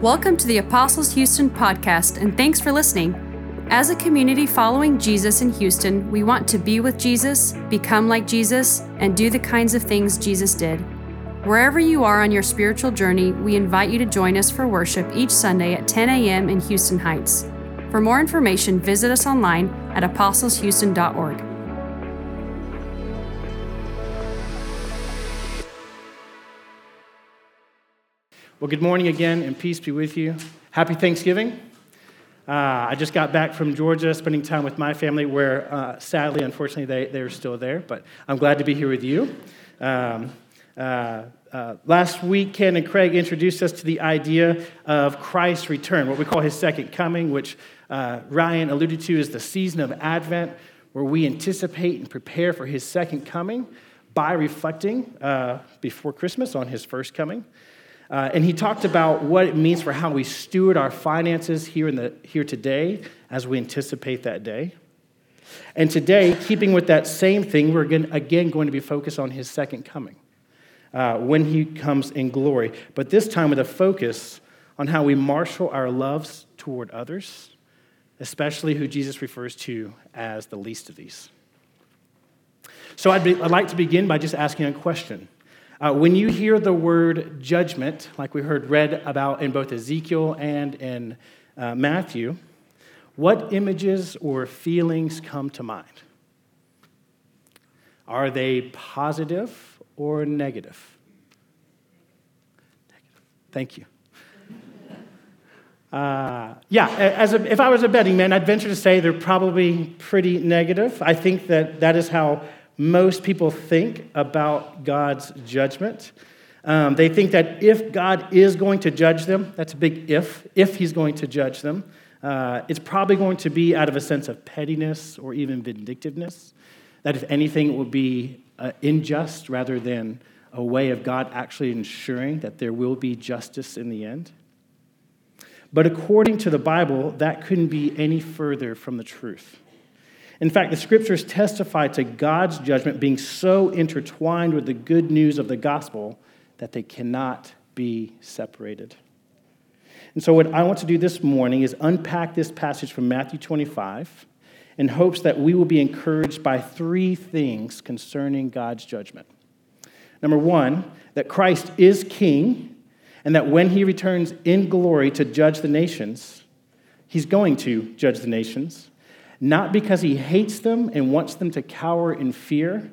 Welcome to the Apostles Houston podcast, and thanks for listening. As a community following Jesus in Houston, we want to be with Jesus, become like Jesus, and do the kinds of things Jesus did. Wherever you are on your spiritual journey, we invite you to join us for worship each Sunday at 10 a.m. in Houston Heights. For more information, visit us online at apostleshouston.org. Well, good morning again, and peace be with you. Happy Thanksgiving. Uh, I just got back from Georgia, spending time with my family, where uh, sadly, unfortunately, they, they're still there, but I'm glad to be here with you. Um, uh, uh, last week, Ken and Craig introduced us to the idea of Christ's return, what we call his second coming, which uh, Ryan alluded to as the season of Advent, where we anticipate and prepare for his second coming by reflecting uh, before Christmas on his first coming. Uh, and he talked about what it means for how we steward our finances here, in the, here today as we anticipate that day. And today, keeping with that same thing, we're again, again going to be focused on his second coming, uh, when he comes in glory. But this time with a focus on how we marshal our loves toward others, especially who Jesus refers to as the least of these. So I'd, be, I'd like to begin by just asking a question. Uh, when you hear the word judgment, like we heard read about in both Ezekiel and in uh, Matthew, what images or feelings come to mind? Are they positive or negative? Thank you. Uh, yeah, as a, if I was a betting man, I'd venture to say they're probably pretty negative. I think that that is how most people think about God's judgment. Um, they think that if God is going to judge them, that's a big if, if He's going to judge them, uh, it's probably going to be out of a sense of pettiness or even vindictiveness. That if anything, it will be uh, unjust rather than a way of God actually ensuring that there will be justice in the end. But according to the Bible, that couldn't be any further from the truth. In fact, the scriptures testify to God's judgment being so intertwined with the good news of the gospel that they cannot be separated. And so, what I want to do this morning is unpack this passage from Matthew 25 in hopes that we will be encouraged by three things concerning God's judgment. Number one, that Christ is king, and that when he returns in glory to judge the nations, he's going to judge the nations not because he hates them and wants them to cower in fear,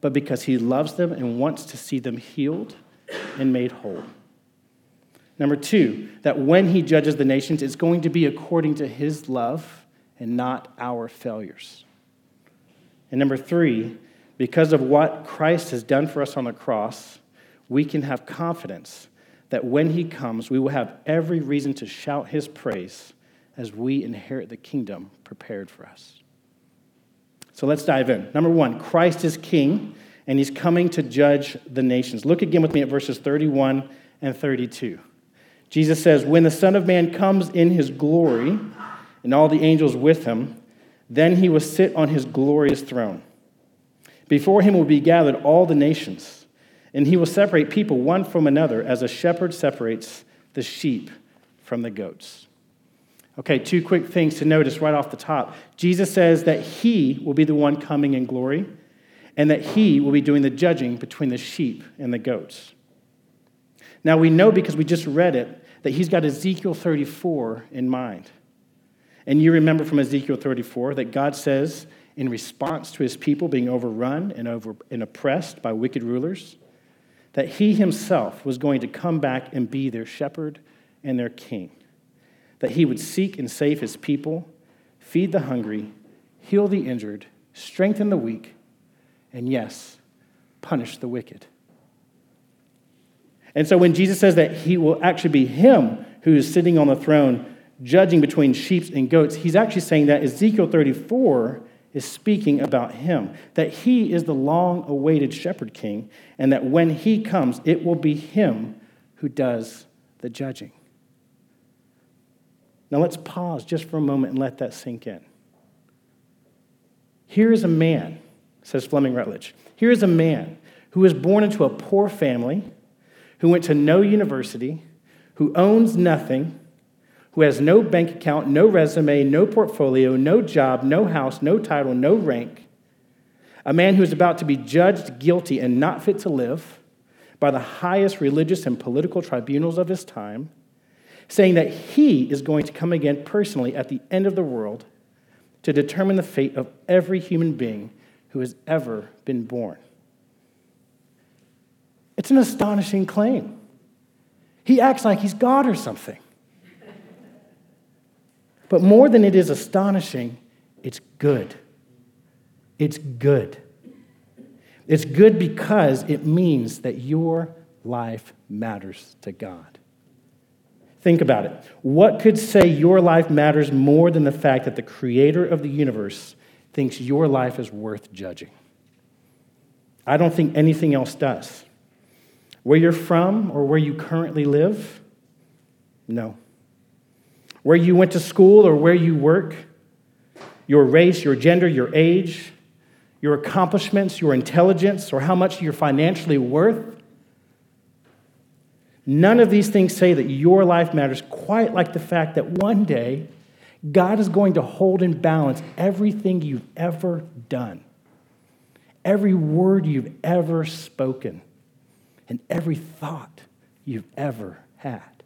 but because he loves them and wants to see them healed and made whole. Number two, that when he judges the nations, it's going to be according to his love and not our failures. And number three, because of what Christ has done for us on the cross, we can have confidence that when he comes, we will have every reason to shout his praise as we inherit the kingdom prepared for us. So let's dive in. Number one, Christ is king, and he's coming to judge the nations. Look again with me at verses 31 and 32. Jesus says, When the Son of Man comes in his glory, and all the angels with him, then he will sit on his glorious throne. Before him will be gathered all the nations, and he will separate people one from another as a shepherd separates the sheep from the goats. Okay, two quick things to notice right off the top. Jesus says that he will be the one coming in glory, and that he will be doing the judging between the sheep and the goats. Now, we know because we just read it that he's got Ezekiel 34 in mind. And you remember from Ezekiel 34 that God says, in response to his people being overrun and, over, and oppressed by wicked rulers, that he himself was going to come back and be their shepherd and their king that he would seek and save his people, feed the hungry, heal the injured, strengthen the weak, and yes, punish the wicked. And so when Jesus says that he will actually be him who is sitting on the throne judging between sheep and goats, he's actually saying that Ezekiel 34 is speaking about him, that he is the long awaited shepherd king, and that when he comes, it will be him who does the judging. Now let's pause just for a moment and let that sink in. Here is a man, says Fleming Rutledge. Here is a man who was born into a poor family, who went to no university, who owns nothing, who has no bank account, no resume, no portfolio, no job, no house, no title, no rank, a man who is about to be judged guilty and not fit to live by the highest religious and political tribunals of his time, saying that he is going to come again personally at the end of the world to determine the fate of every human being who has ever been born. It's an astonishing claim. He acts like he's God or something. But more than it is astonishing, it's good. It's good. It's good because it means that your life matters to God. Think about it. What could say your life matters more than the fact that the creator of the universe thinks your life is worth judging? I don't think anything else does. Where you're from or where you currently live? No. Where you went to school or where you work? Your race, your gender, your age, your accomplishments, your intelligence, or how much you're financially worth? None of these things say that your life matters quite like the fact that one day God is going to hold in balance everything you've ever done, every word you've ever spoken, and every thought you've ever had.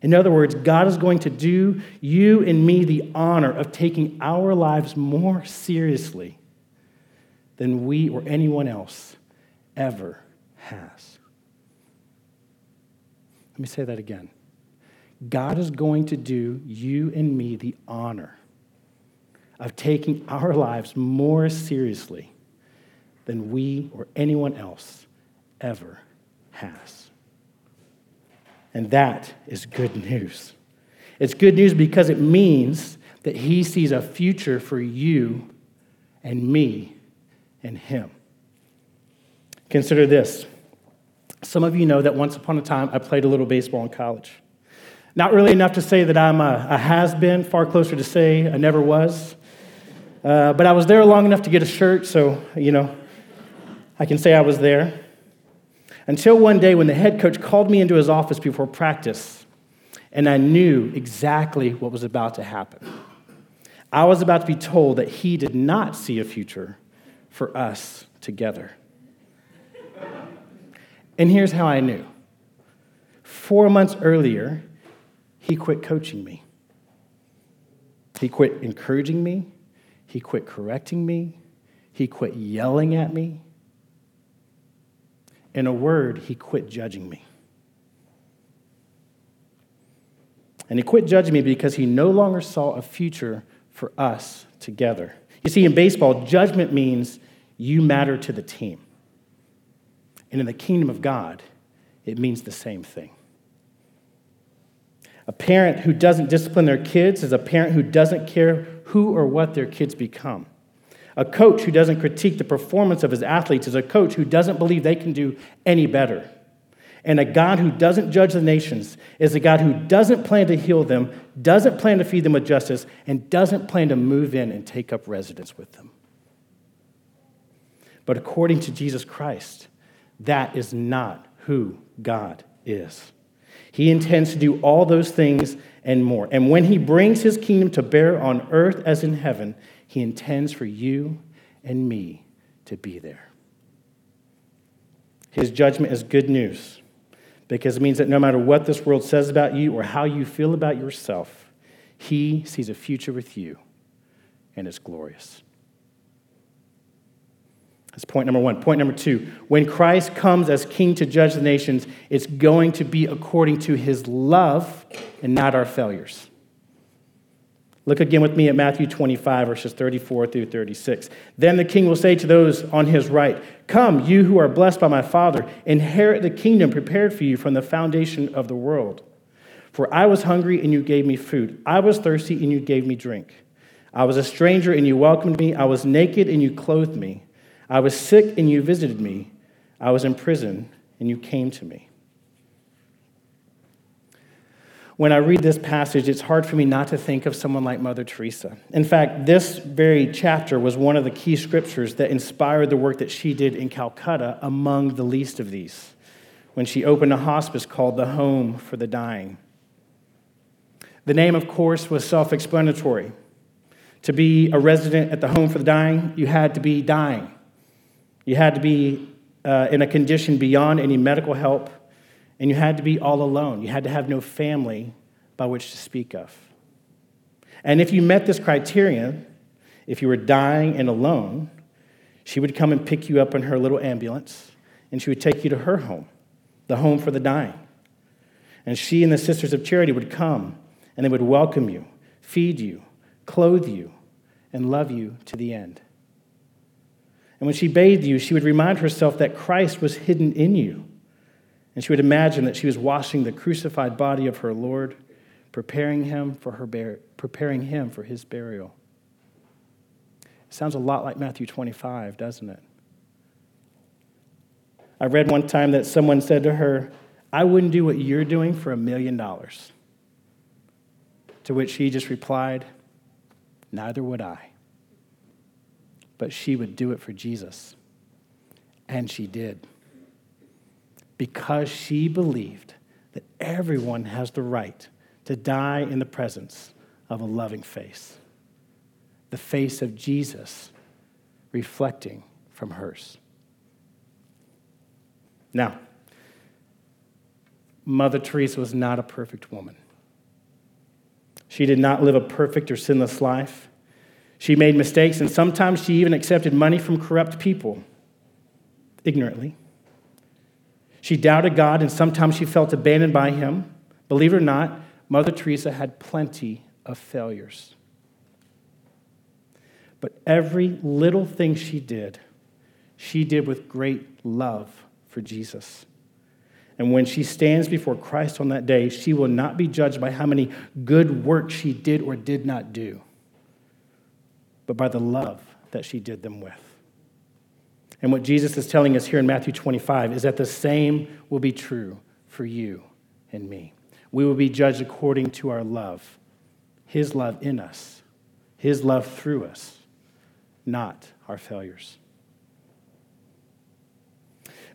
In other words, God is going to do you and me the honor of taking our lives more seriously than we or anyone else ever has. Let me say that again. God is going to do you and me the honor of taking our lives more seriously than we or anyone else ever has. And that is good news. It's good news because it means that He sees a future for you and me and Him. Consider this some of you know that once upon a time I played a little baseball in college. Not really enough to say that I'm a, a has been, far closer to say I never was. Uh, but I was there long enough to get a shirt, so, you know, I can say I was there. Until one day when the head coach called me into his office before practice, and I knew exactly what was about to happen. I was about to be told that he did not see a future for us together. And here's how I knew four months earlier, he quit coaching me. He quit encouraging me. He quit correcting me. He quit yelling at me. In a word, he quit judging me. And he quit judging me because he no longer saw a future for us together. You see, in baseball, judgment means you matter to the team. And in the kingdom of God, it means the same thing. A parent who doesn't discipline their kids is a parent who doesn't care who or what their kids become. A coach who doesn't critique the performance of his athletes is a coach who doesn't believe they can do any better. And a God who doesn't judge the nations is a God who doesn't plan to heal them, doesn't plan to feed them with justice, and doesn't plan to move in and take up residence with them. But according to Jesus Christ, that is not who God is. He intends to do all those things and more. And when he brings his kingdom to bear on earth as in heaven, he intends for you and me to be there. His judgment is good news because it means that no matter what this world says about you or how you feel about yourself, he sees a future with you, and it's glorious. That's point number one. Point number two when Christ comes as king to judge the nations, it's going to be according to his love and not our failures. Look again with me at Matthew 25, verses 34 through 36. Then the king will say to those on his right, Come, you who are blessed by my Father, inherit the kingdom prepared for you from the foundation of the world. For I was hungry, and you gave me food. I was thirsty, and you gave me drink. I was a stranger, and you welcomed me. I was naked, and you clothed me. I was sick and you visited me. I was in prison and you came to me. When I read this passage, it's hard for me not to think of someone like Mother Teresa. In fact, this very chapter was one of the key scriptures that inspired the work that she did in Calcutta among the least of these. when she opened a hospice called the Home for the Dying. The name, of course, was self explanatory. To be a resident at the Home for the Dying, you had to be dying. You had to be uh, in a condition beyond any medical help, and you had to be all alone. You had to have no family by which to speak of. And if you met this criterion, if you were dying and alone, she would come and pick you up in her little ambulance, and she would take you to her home, the home for the dying. And she and the Sisters of Charity would come, and they would welcome you, feed you, clothe you, and love you to the end. And when she bathed you, she would remind herself that Christ was hidden in you. And she would imagine that she was washing the crucified body of her Lord, preparing him for, her preparing him for his burial. It sounds a lot like Matthew 25, doesn't it? I read one time that someone said to her, I wouldn't do what you're doing for a million dollars. To which she just replied, Neither would I but she would do it for Jesus. And she did. Because she believed that everyone has the right to die in the presence of a loving face, the face of Jesus reflecting from hers. Now, Mother Teresa was not a perfect woman. She did not live a perfect or sinless life. She made mistakes, and sometimes she even accepted money from corrupt people ignorantly. She doubted God, and sometimes she felt abandoned by Him. Believe it or not, Mother Teresa had plenty of failures. But every little thing she did, she did with great love for Jesus. And when she stands before Christ on that day, she will not be judged by how many good works she did or did not do but by the love that she did them with. And what Jesus is telling us here in Matthew 25 is that the same will be true for you and me. We will be judged according to our love, His love in us, His love through us, not our failures.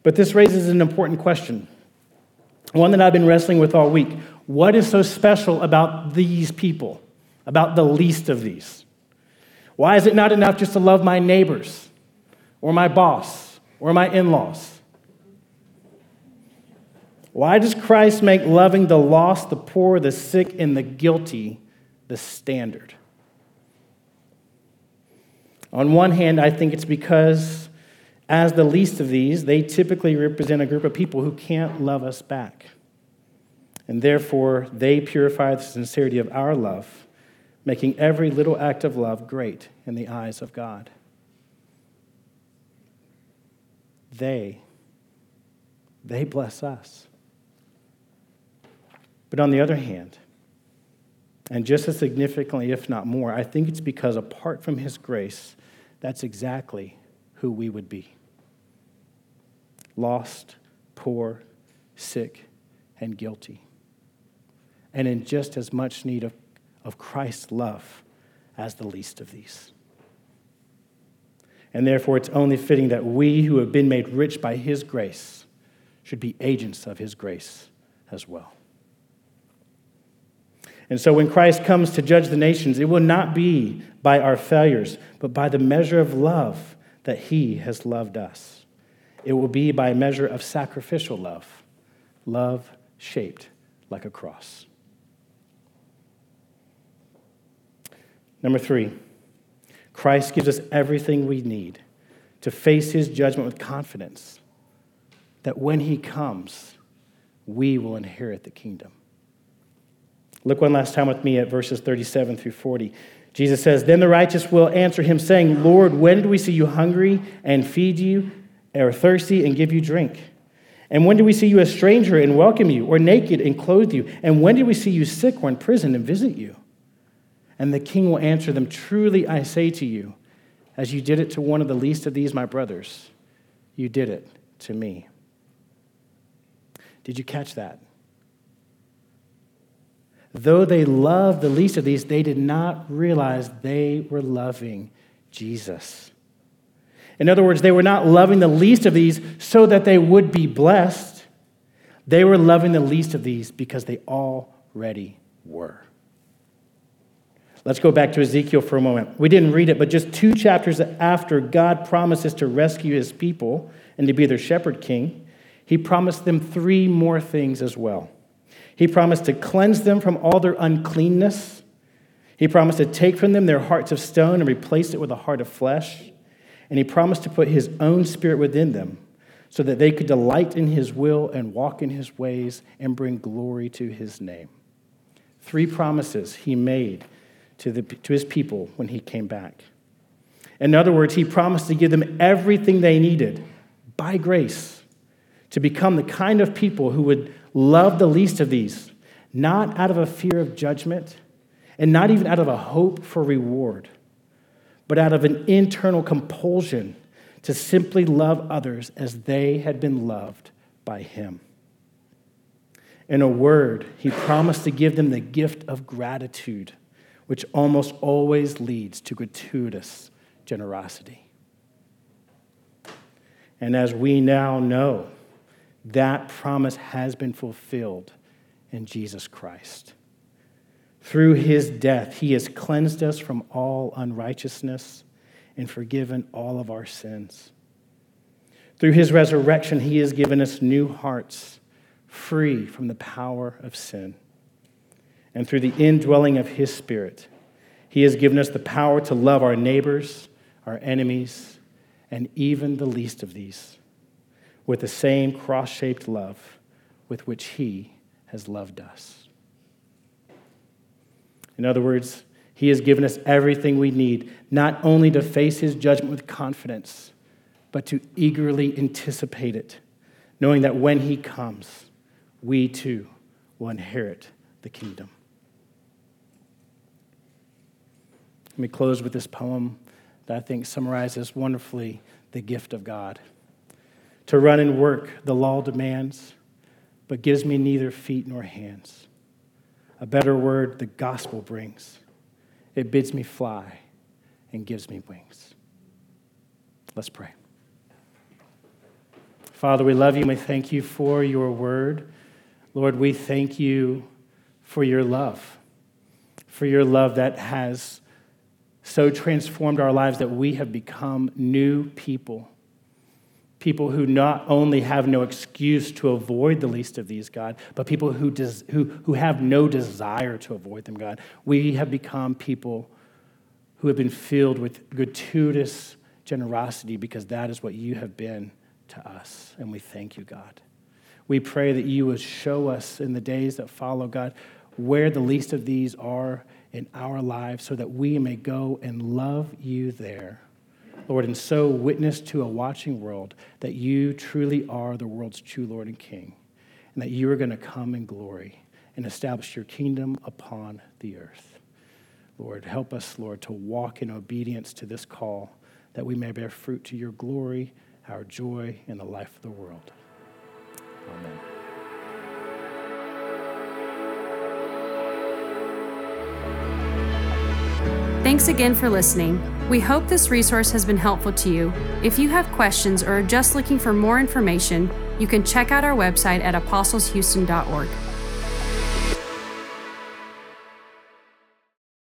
But this raises an important question, one that I've been wrestling with all week. What is so special about these people, about the least of these? Why is it not enough just to love my neighbors or my boss or my in laws? Why does Christ make loving the lost, the poor, the sick, and the guilty the standard? On one hand, I think it's because, as the least of these, they typically represent a group of people who can't love us back. And therefore, they purify the sincerity of our love making every little act of love great in the eyes of God. They, they bless us. But on the other hand, and just as significantly, if not more, I think it's because apart from His grace, that's exactly who we would be lost, poor, sick, and guilty. And in just as much need of of Christ's love as the least of these. And therefore, it's only fitting that we who have been made rich by his grace should be agents of his grace as well. And so, when Christ comes to judge the nations, it will not be by our failures, but by the measure of love that he has loved us. It will be by a measure of sacrificial love, love shaped like a cross. Number three, Christ gives us everything we need to face his judgment with confidence that when he comes, we will inherit the kingdom. Look one last time with me at verses 37 through 40. Jesus says, Then the righteous will answer him, saying, Lord, when did we see you hungry and feed you, or thirsty and give you drink? And when did we see you a stranger and welcome you, or naked and clothe you? And when did we see you sick or in prison and visit you? And the king will answer them Truly I say to you, as you did it to one of the least of these, my brothers, you did it to me. Did you catch that? Though they loved the least of these, they did not realize they were loving Jesus. In other words, they were not loving the least of these so that they would be blessed. They were loving the least of these because they already were. Let's go back to Ezekiel for a moment. We didn't read it, but just two chapters after God promises to rescue his people and to be their shepherd king, he promised them three more things as well. He promised to cleanse them from all their uncleanness. He promised to take from them their hearts of stone and replace it with a heart of flesh. And he promised to put his own spirit within them so that they could delight in his will and walk in his ways and bring glory to his name. Three promises he made to, the, to his people when he came back. In other words, he promised to give them everything they needed by grace to become the kind of people who would love the least of these, not out of a fear of judgment and not even out of a hope for reward, but out of an internal compulsion to simply love others as they had been loved by him. In a word, he promised to give them the gift of gratitude which almost always leads to gratuitous generosity. And as we now know, that promise has been fulfilled in Jesus Christ. Through his death, he has cleansed us from all unrighteousness and forgiven all of our sins. Through his resurrection, he has given us new hearts, free from the power of sin and through the indwelling of His Spirit, He has given us the power to love our neighbors, our enemies, and even the least of these with the same cross shaped love with which He has loved us. In other words, He has given us everything we need, not only to face His judgment with confidence, but to eagerly anticipate it, knowing that when He comes, we too will inherit the kingdom. Let me close with this poem that I think summarizes wonderfully the gift of God. To run and work, the law demands, but gives me neither feet nor hands. A better word, the gospel brings. It bids me fly and gives me wings. Let's pray. Father, we love you and we thank you for your word. Lord, we thank you for your love, for your love that has so transformed our lives that we have become new people. People who not only have no excuse to avoid the least of these, God, but people who, des- who, who have no desire to avoid them, God. We have become people who have been filled with gratuitous generosity because that is what you have been to us. And we thank you, God. We pray that you would show us in the days that follow, God, where the least of these are in our lives so that we may go and love you there. Lord, and so witness to a watching world that you truly are the world's true Lord and King, and that you are going to come in glory and establish your kingdom upon the earth. Lord, help us, Lord, to walk in obedience to this call, that we may bear fruit to your glory, our joy, in the life of the world. Amen. Thanks again for listening. We hope this resource has been helpful to you. If you have questions or are just looking for more information, you can check out our website at apostleshouston.org.